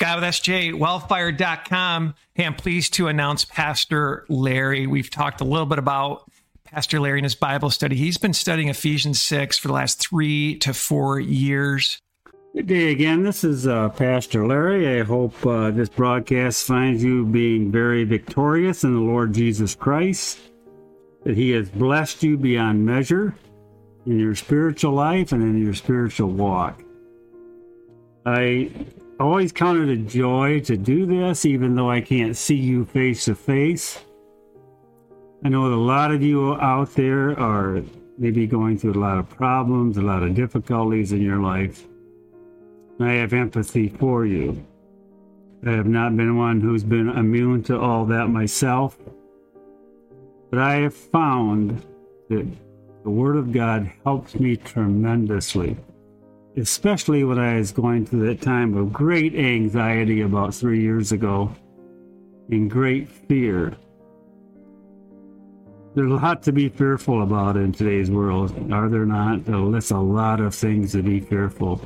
Scott with SJWellfire.com. Hey, I'm pleased to announce Pastor Larry. We've talked a little bit about Pastor Larry in his Bible study. He's been studying Ephesians 6 for the last three to four years. Good day again. This is uh, Pastor Larry. I hope uh, this broadcast finds you being very victorious in the Lord Jesus Christ, that He has blessed you beyond measure in your spiritual life and in your spiritual walk. I always count it a joy to do this, even though I can't see you face to face. I know that a lot of you out there are maybe going through a lot of problems, a lot of difficulties in your life. I have empathy for you. I have not been one who's been immune to all that myself. But I have found that the Word of God helps me tremendously especially when I was going through that time of great anxiety about three years ago and great fear. There's a lot to be fearful about in today's world, are there not? There's a lot of things to be fearful.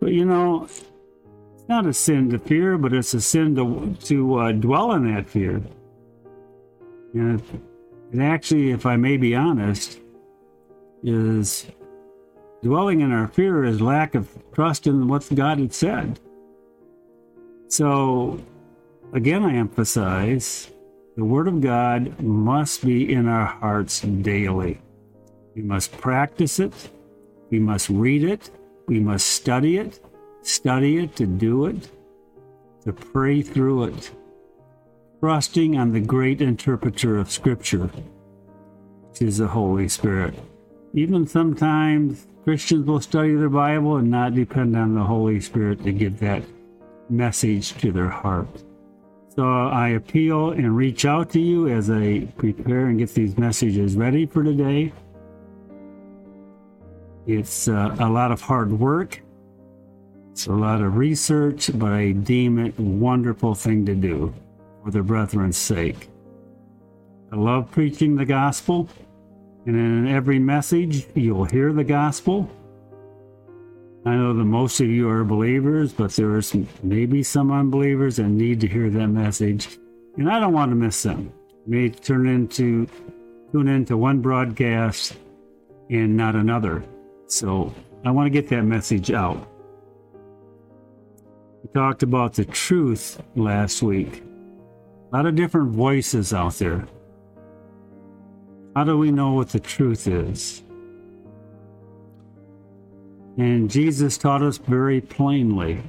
But you know, it's not a sin to fear, but it's a sin to, to uh, dwell in that fear. And, and actually, if I may be honest, is dwelling in our fear is lack of trust in what God had said. So, again, I emphasize the Word of God must be in our hearts daily. We must practice it, we must read it, we must study it, study it to do it, to pray through it, trusting on the great interpreter of Scripture, which is the Holy Spirit. Even sometimes Christians will study their Bible and not depend on the Holy Spirit to give that message to their heart. So I appeal and reach out to you as I prepare and get these messages ready for today. It's uh, a lot of hard work. It's a lot of research, but I deem it a wonderful thing to do for the brethren's sake. I love preaching the gospel. And in every message, you'll hear the gospel. I know that most of you are believers, but there are some, maybe some unbelievers that need to hear that message. And I don't want to miss them. may turn into tune into one broadcast and not another. So I want to get that message out. We talked about the truth last week. A lot of different voices out there. How do we know what the truth is? And Jesus taught us very plainly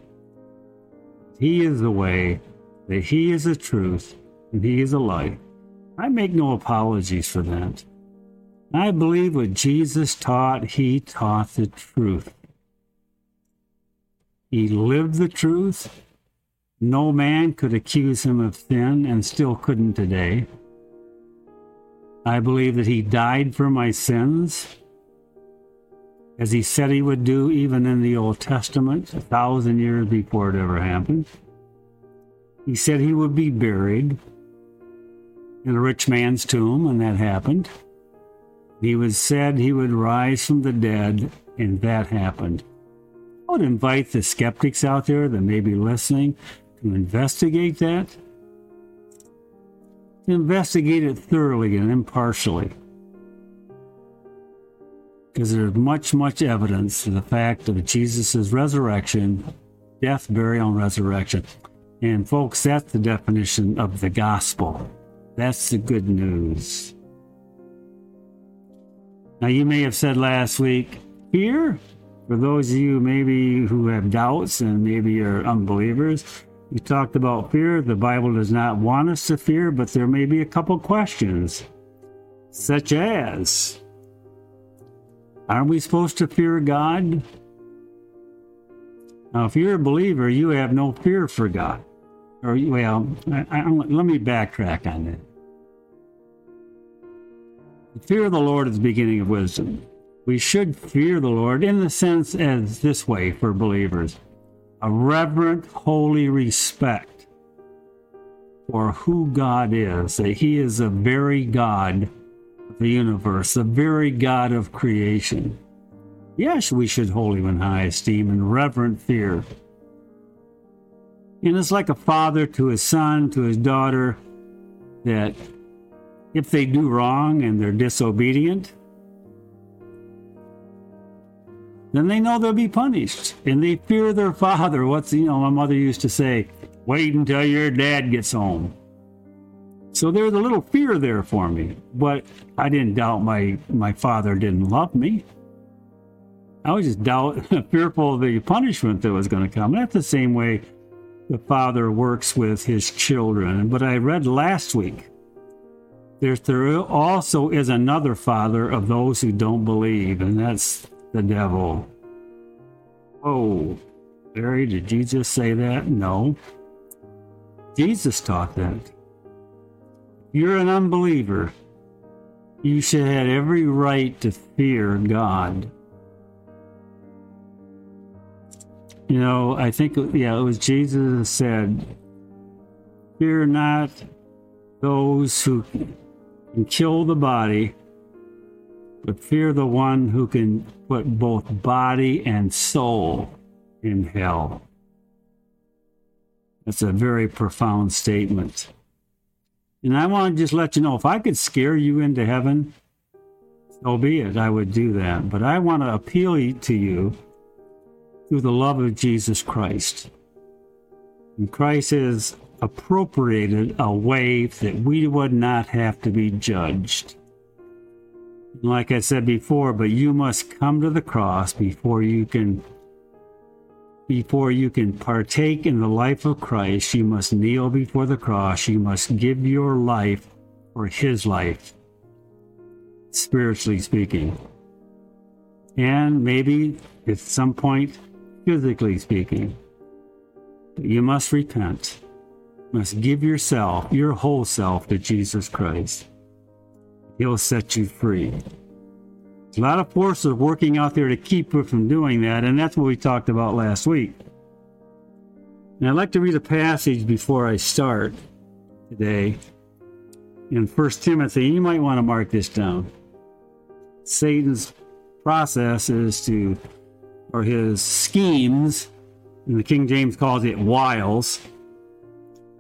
He is the way, that He is the truth, and He is the life. I make no apologies for that. I believe what Jesus taught, He taught the truth. He lived the truth. No man could accuse him of sin and still couldn't today. I believe that he died for my sins, as he said he would do even in the Old Testament, a thousand years before it ever happened. He said he would be buried in a rich man's tomb, and that happened. He was said he would rise from the dead, and that happened. I would invite the skeptics out there that may be listening to investigate that investigate it thoroughly and impartially. Because there's much, much evidence to the fact of Jesus' resurrection, death, burial, and resurrection. And folks, that's the definition of the gospel. That's the good news. Now, you may have said last week, here, for those of you maybe who have doubts and maybe are unbelievers, we talked about fear. The Bible does not want us to fear, but there may be a couple questions, such as Are we supposed to fear God? Now, if you're a believer, you have no fear for God. Or, well, I, I, let me backtrack on that. The fear of the Lord is the beginning of wisdom. We should fear the Lord in the sense as this way for believers a reverent, holy respect for who God is, that He is the very God of the universe, the very God of creation. Yes, we should hold Him in high esteem and reverent fear. And it's like a father to his son, to his daughter, that if they do wrong and they're disobedient, then they know they'll be punished and they fear their father. What's, you know, my mother used to say, wait until your dad gets home. So there's a little fear there for me, but I didn't doubt my, my father didn't love me. I was just doubt, fearful of the punishment that was going to come. That's the same way the father works with his children. But I read last week, there's, there also is another father of those who don't believe, and that's the devil. Oh, Barry, did Jesus say that? No. Jesus taught that. You're an unbeliever, you should have every right to fear God. You know, I think, yeah, it was Jesus who said, Fear not those who can kill the body, but fear the one who can put both body and soul in hell. That's a very profound statement. And I want to just let you know if I could scare you into heaven, so be it, I would do that. But I want to appeal to you through the love of Jesus Christ. And Christ has appropriated a way that we would not have to be judged. Like I said before, but you must come to the cross before you can before you can partake in the life of Christ, you must kneel before the cross. You must give your life for his life, spiritually speaking. And maybe at some point, physically speaking. You must repent. Must give yourself, your whole self, to Jesus Christ. He'll set you free. A lot of forces working out there to keep you from doing that, and that's what we talked about last week. And I'd like to read a passage before I start today in 1 Timothy. You might want to mark this down. Satan's process is to, or his schemes, and the King James calls it wiles,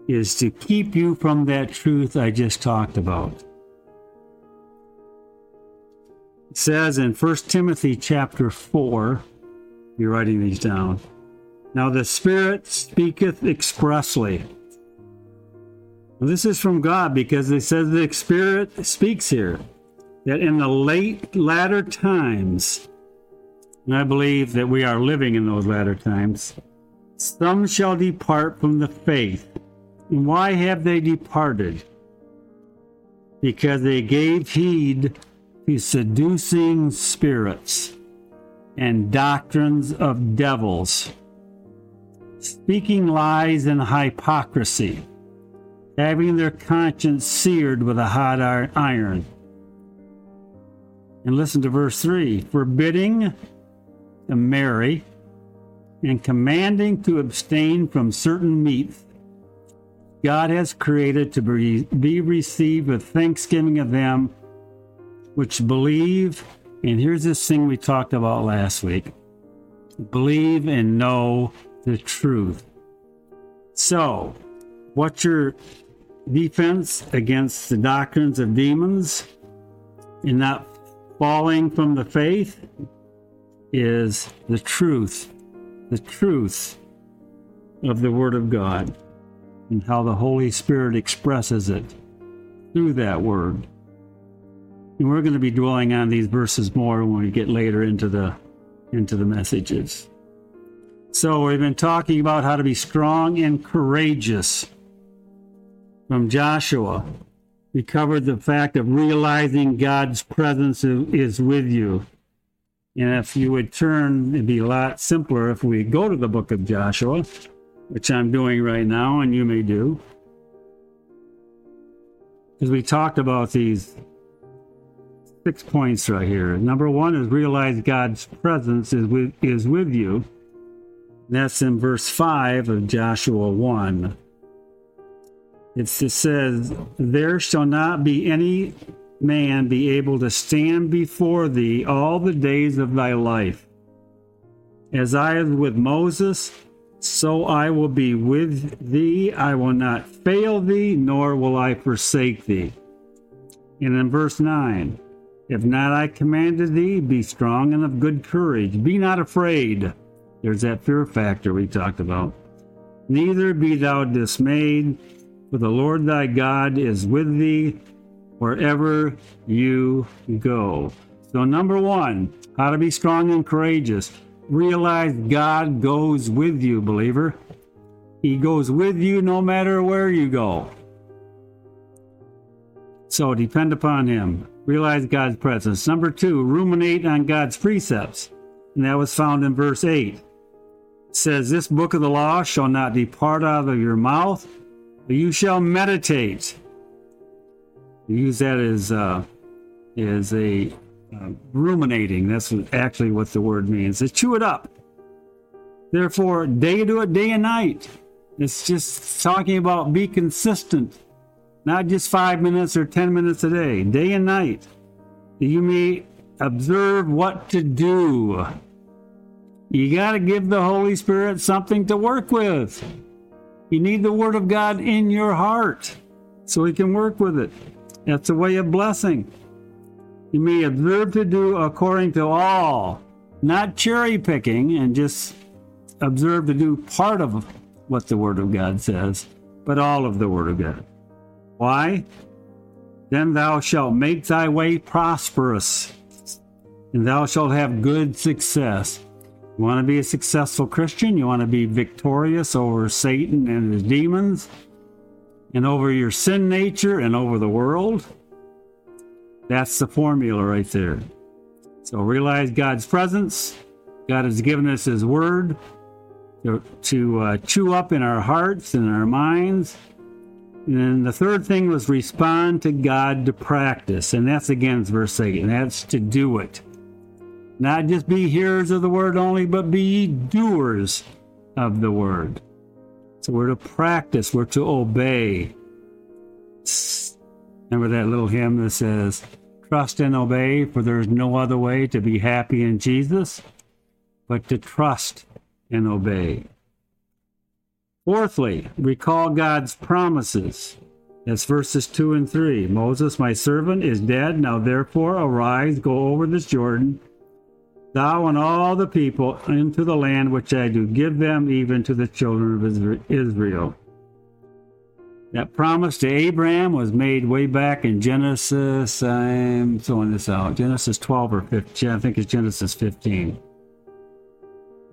is to keep you from that truth I just talked about. It says in 1 Timothy chapter 4, you're writing these down. Now the Spirit speaketh expressly. this is from God because it says the Spirit speaks here that in the late latter times, and I believe that we are living in those latter times, some shall depart from the faith. And why have they departed? Because they gave heed to seducing spirits and doctrines of devils, speaking lies and hypocrisy, having their conscience seared with a hot iron. And listen to verse 3 forbidding to marry and commanding to abstain from certain meats God has created to be received with thanksgiving of them which believe, and here's this thing we talked about last week believe and know the truth. So, what's your defense against the doctrines of demons and not falling from the faith? Is the truth, the truth of the Word of God and how the Holy Spirit expresses it through that Word. And we're going to be dwelling on these verses more when we get later into the into the messages. So we've been talking about how to be strong and courageous from Joshua. We covered the fact of realizing God's presence is with you. And if you would turn, it'd be a lot simpler if we go to the book of Joshua, which I'm doing right now, and you may do. Because we talked about these six points right here. Number one is realize God's presence is with is with you. That's in verse five of Joshua one. It says, "There shall not be any man be able to stand before thee all the days of thy life. As I was with Moses, So I will be with thee. I will not fail thee, nor will I forsake thee. And in verse 9, if not I commanded thee, be strong and of good courage. Be not afraid. There's that fear factor we talked about. Neither be thou dismayed, for the Lord thy God is with thee wherever you go. So, number one, how to be strong and courageous. Realize God goes with you, believer. He goes with you no matter where you go. So, depend upon Him. Realize God's presence. Number two, ruminate on God's precepts. And that was found in verse 8. It says, This book of the law shall not depart out of your mouth, but you shall meditate. use that as, uh, as a uh, ruminating. That's actually what the word means. To chew it up. Therefore, day to it, day and night. It's just talking about be consistent, not just five minutes or ten minutes a day, day and night. You may observe what to do. You got to give the Holy Spirit something to work with. You need the Word of God in your heart so He can work with it. That's a way of blessing. You may observe to do according to all, not cherry picking and just observe to do part of what the Word of God says, but all of the Word of God. Why? Then thou shalt make thy way prosperous, and thou shalt have good success. You want to be a successful Christian? You want to be victorious over Satan and his demons, and over your sin nature, and over the world? That's the formula right there. So realize God's presence. God has given us His Word to, to uh, chew up in our hearts and our minds. And the third thing was respond to God to practice. And that's again verse 8. And that's to do it. Not just be hearers of the word only, but be doers of the word. So we're to practice, we're to obey. Remember that little hymn that says, trust and obey, for there is no other way to be happy in Jesus but to trust and obey. Fourthly, recall God's promises. That's verses 2 and 3. Moses, my servant, is dead. Now therefore arise, go over this Jordan, thou and all the people, into the land which I do give them, even to the children of Israel. That promise to Abraham was made way back in Genesis. I'm throwing this out. Genesis 12 or 15. I think it's Genesis 15.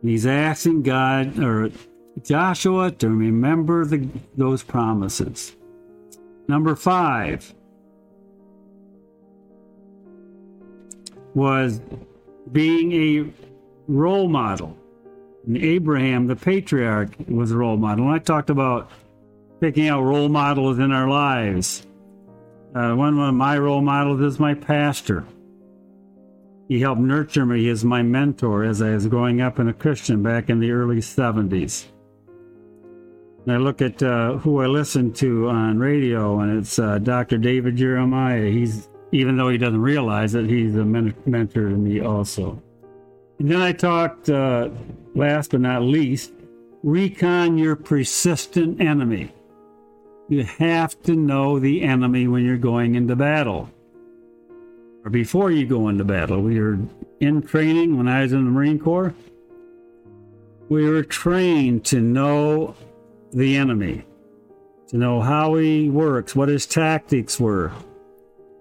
And he's asking God or Joshua to remember the, those promises. Number five was being a role model. And Abraham, the patriarch, was a role model. And I talked about picking out role models in our lives. Uh, one of my role models is my pastor. He helped nurture me as my mentor as I was growing up in a Christian back in the early 70s. And I look at uh, who I listen to on radio, and it's uh, Dr. David Jeremiah. He's even though he doesn't realize it, he's a mentor to me also. And then I talked, uh, last but not least, recon your persistent enemy. You have to know the enemy when you're going into battle. Or before you go into battle. We were in training when I was in the Marine Corps. We were trained to know the enemy, to know how he works, what his tactics were,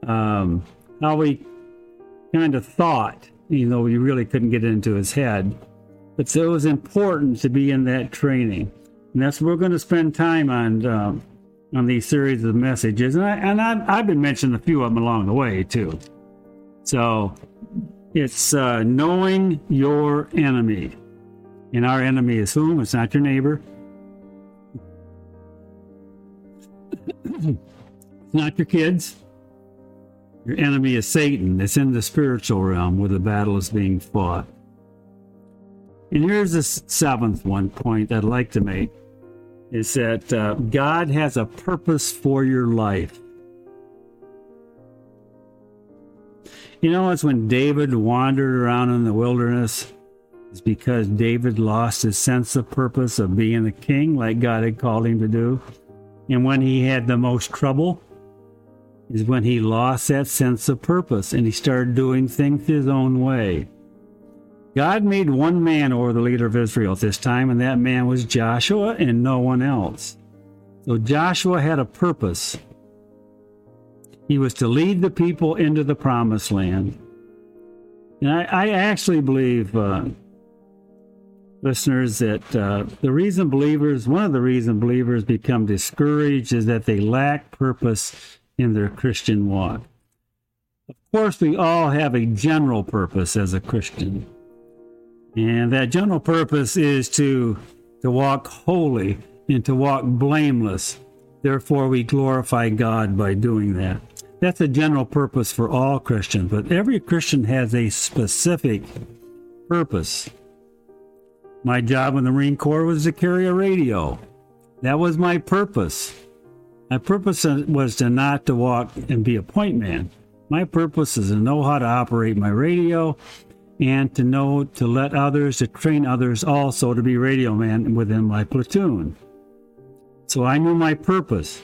um, how he kind of thought, even though we really couldn't get into his head. But so it was important to be in that training. And that's what we're going to spend time on um, on these series of messages, and I and I've, I've been mentioning a few of them along the way too. So it's uh, knowing your enemy, and our enemy is whom? It's not your neighbor. Not your kids. Your enemy is Satan. It's in the spiritual realm where the battle is being fought. And here's the seventh one point I'd like to make is that uh, God has a purpose for your life. You know, it's when David wandered around in the wilderness it's because David lost his sense of purpose of being a king like God had called him to do. And when he had the most trouble, is when he lost that sense of purpose and he started doing things his own way. God made one man over the leader of Israel at this time, and that man was Joshua and no one else. So Joshua had a purpose. He was to lead the people into the promised land. And I, I actually believe, uh, listeners, that uh, the reason believers, one of the reason believers become discouraged is that they lack purpose in their Christian walk. Of course, we all have a general purpose as a Christian. And that general purpose is to, to walk holy and to walk blameless. Therefore, we glorify God by doing that. That's a general purpose for all Christians, but every Christian has a specific purpose. My job in the Marine Corps was to carry a radio. That was my purpose. My purpose was to not to walk and be a point man. My purpose is to know how to operate my radio and to know to let others, to train others also to be radio man within my platoon. So I knew my purpose.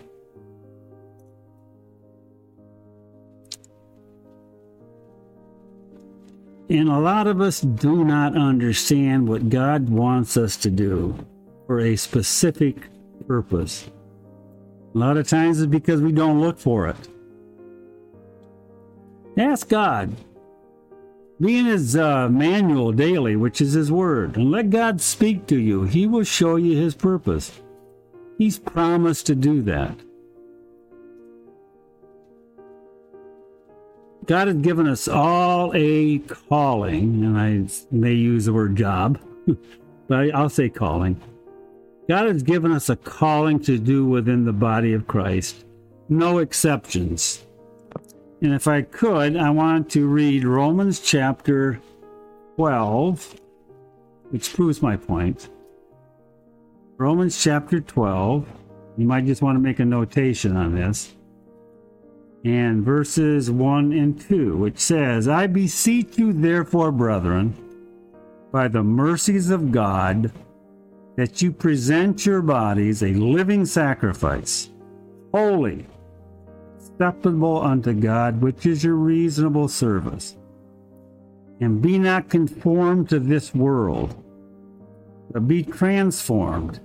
And a lot of us do not understand what God wants us to do for a specific purpose. A lot of times it's because we don't look for it. Ask God. Be in His uh, manual daily, which is His Word, and let God speak to you. He will show you His purpose. He's promised to do that. God has given us all a calling, and I may use the word job, but I'll say calling. God has given us a calling to do within the body of Christ, no exceptions. And if I could, I want to read Romans chapter 12, which proves my point. Romans chapter 12. You might just want to make a notation on this and verses 1 and 2, which says, I beseech you, therefore, brethren, by the mercies of God, that you present your bodies a living sacrifice, holy, acceptable unto God, which is your reasonable service. And be not conformed to this world, but be transformed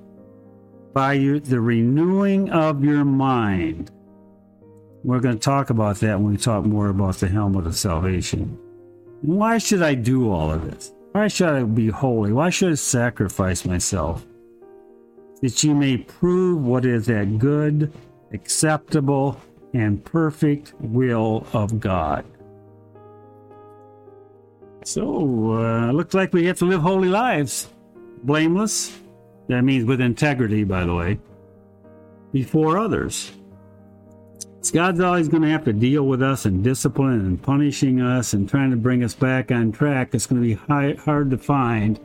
by the renewing of your mind we're going to talk about that when we talk more about the helmet of salvation. Why should I do all of this? Why should I be holy? Why should I sacrifice myself? That you may prove what is that good, acceptable, and perfect will of God. So, uh, looks like we have to live holy lives. Blameless. That means with integrity, by the way. Before others. God's always going to have to deal with us and discipline and punishing us and trying to bring us back on track. It's going to be high, hard to find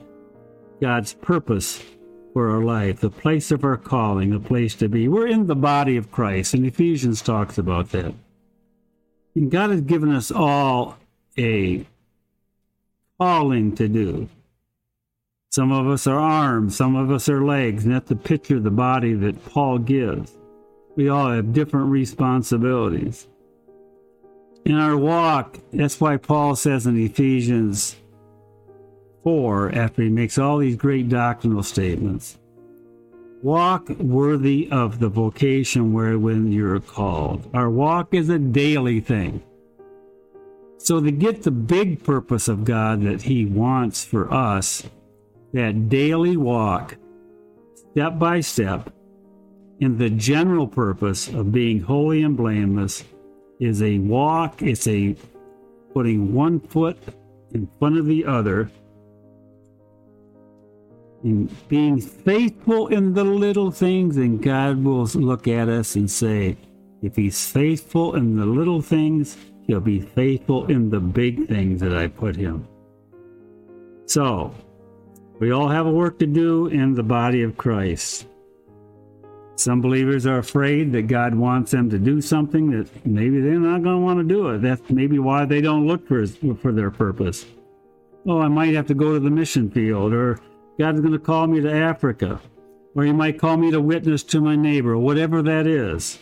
God's purpose for our life, the place of our calling, the place to be. We're in the body of Christ, and Ephesians talks about that. And God has given us all a calling to do. Some of us are arms, some of us are legs, and that's the picture of the body that Paul gives. We all have different responsibilities. In our walk, that's why Paul says in Ephesians 4, after he makes all these great doctrinal statements, walk worthy of the vocation wherein you're called. Our walk is a daily thing. So, to get the big purpose of God that He wants for us, that daily walk, step by step, and the general purpose of being holy and blameless is a walk, it's a putting one foot in front of the other, and being faithful in the little things, and God will look at us and say, if He's faithful in the little things, He'll be faithful in the big things that I put Him. So, we all have a work to do in the body of Christ. Some believers are afraid that God wants them to do something that maybe they're not going to want to do it. That's maybe why they don't look for, for their purpose. Oh, I might have to go to the mission field, or God's going to call me to Africa, or He might call me to witness to my neighbor, whatever that is.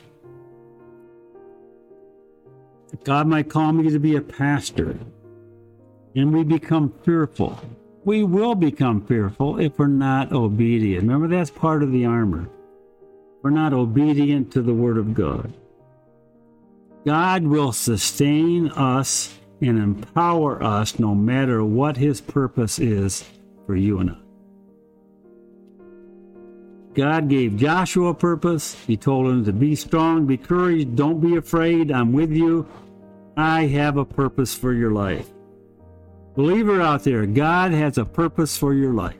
God might call me to be a pastor, and we become fearful. We will become fearful if we're not obedient. Remember, that's part of the armor. We're not obedient to the Word of God. God will sustain us and empower us no matter what His purpose is for you and I. God gave Joshua a purpose. He told him to be strong, be courage, don't be afraid. I'm with you. I have a purpose for your life. Believer out there, God has a purpose for your life.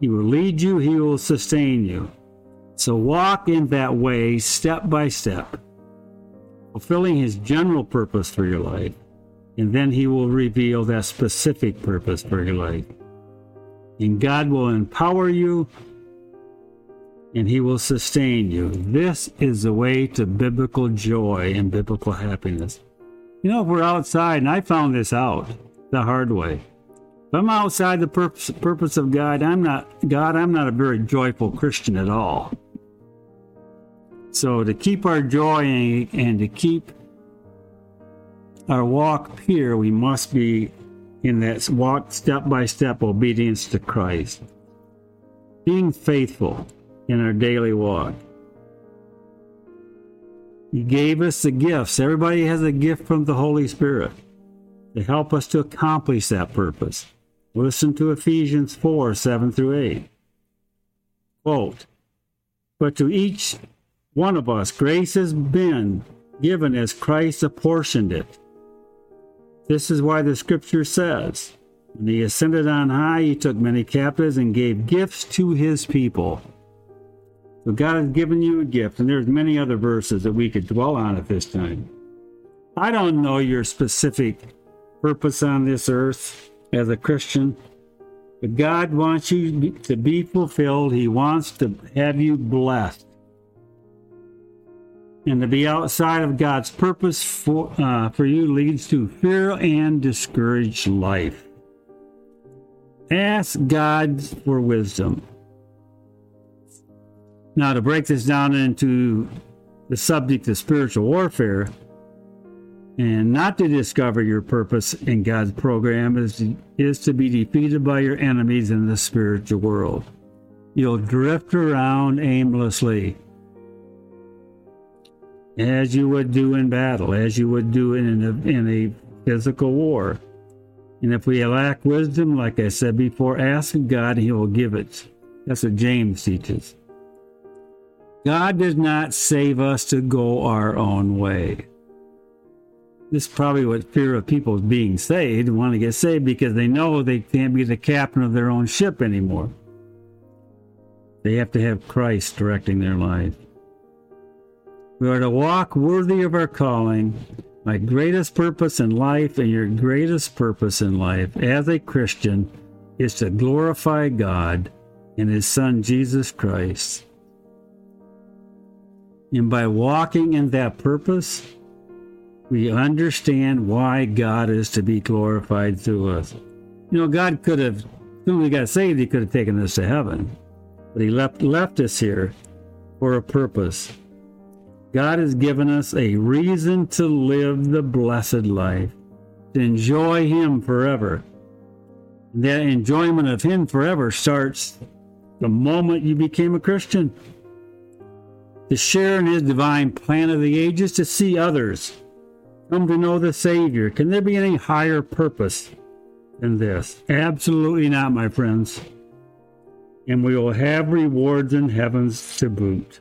He will lead you, He will sustain you. So walk in that way step by step, fulfilling His general purpose for your life, and then He will reveal that specific purpose for your life. And God will empower you and He will sustain you. This is the way to biblical joy and biblical happiness. You know, if we're outside, and I found this out the hard way. If I'm outside the purpose, purpose of God, I'm not God. I'm not a very joyful Christian at all. So to keep our joy and, to keep our walk pure, we must be in that walk step by step obedience to Christ, being faithful in our daily walk. He gave us the gifts. Everybody has a gift from the Holy Spirit to help us to accomplish that purpose. Listen to Ephesians 4 7 through 8. Quote, But to each one of us, grace has been given as Christ apportioned it. This is why the scripture says, When he ascended on high, he took many captives and gave gifts to his people. So God has given you a gift, and there's many other verses that we could dwell on at this time. I don't know your specific purpose on this earth as a Christian, but God wants you to be fulfilled. He wants to have you blessed. And to be outside of God's purpose for, uh, for you leads to fear and discouraged life. Ask God for wisdom. Now, to break this down into the subject of spiritual warfare, and not to discover your purpose in God's program is is to be defeated by your enemies in the spiritual world. You'll drift around aimlessly, as you would do in battle, as you would do in a, in a physical war. And if we lack wisdom, like I said before, ask God, He will give it. That's what James teaches. God does not save us to go our own way. This is probably what fear of people being saved want to get saved because they know they can't be the captain of their own ship anymore. They have to have Christ directing their life. We are to walk worthy of our calling. My greatest purpose in life and your greatest purpose in life as a Christian is to glorify God and His Son Jesus Christ. And by walking in that purpose, we understand why God is to be glorified through us. You know, God could have, when we got saved, He could have taken us to heaven, but He left, left us here for a purpose. God has given us a reason to live the blessed life, to enjoy Him forever. That enjoyment of Him forever starts the moment you became a Christian to share in his divine plan of the ages, to see others come to know the Savior. Can there be any higher purpose than this? Absolutely not, my friends. And we will have rewards in heavens to boot.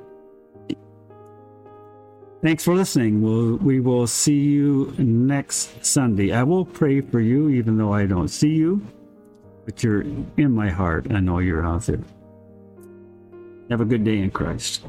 Thanks for listening. We'll, we will see you next Sunday. I will pray for you, even though I don't see you, but you're in my heart. I know you're out there. Have a good day in Christ.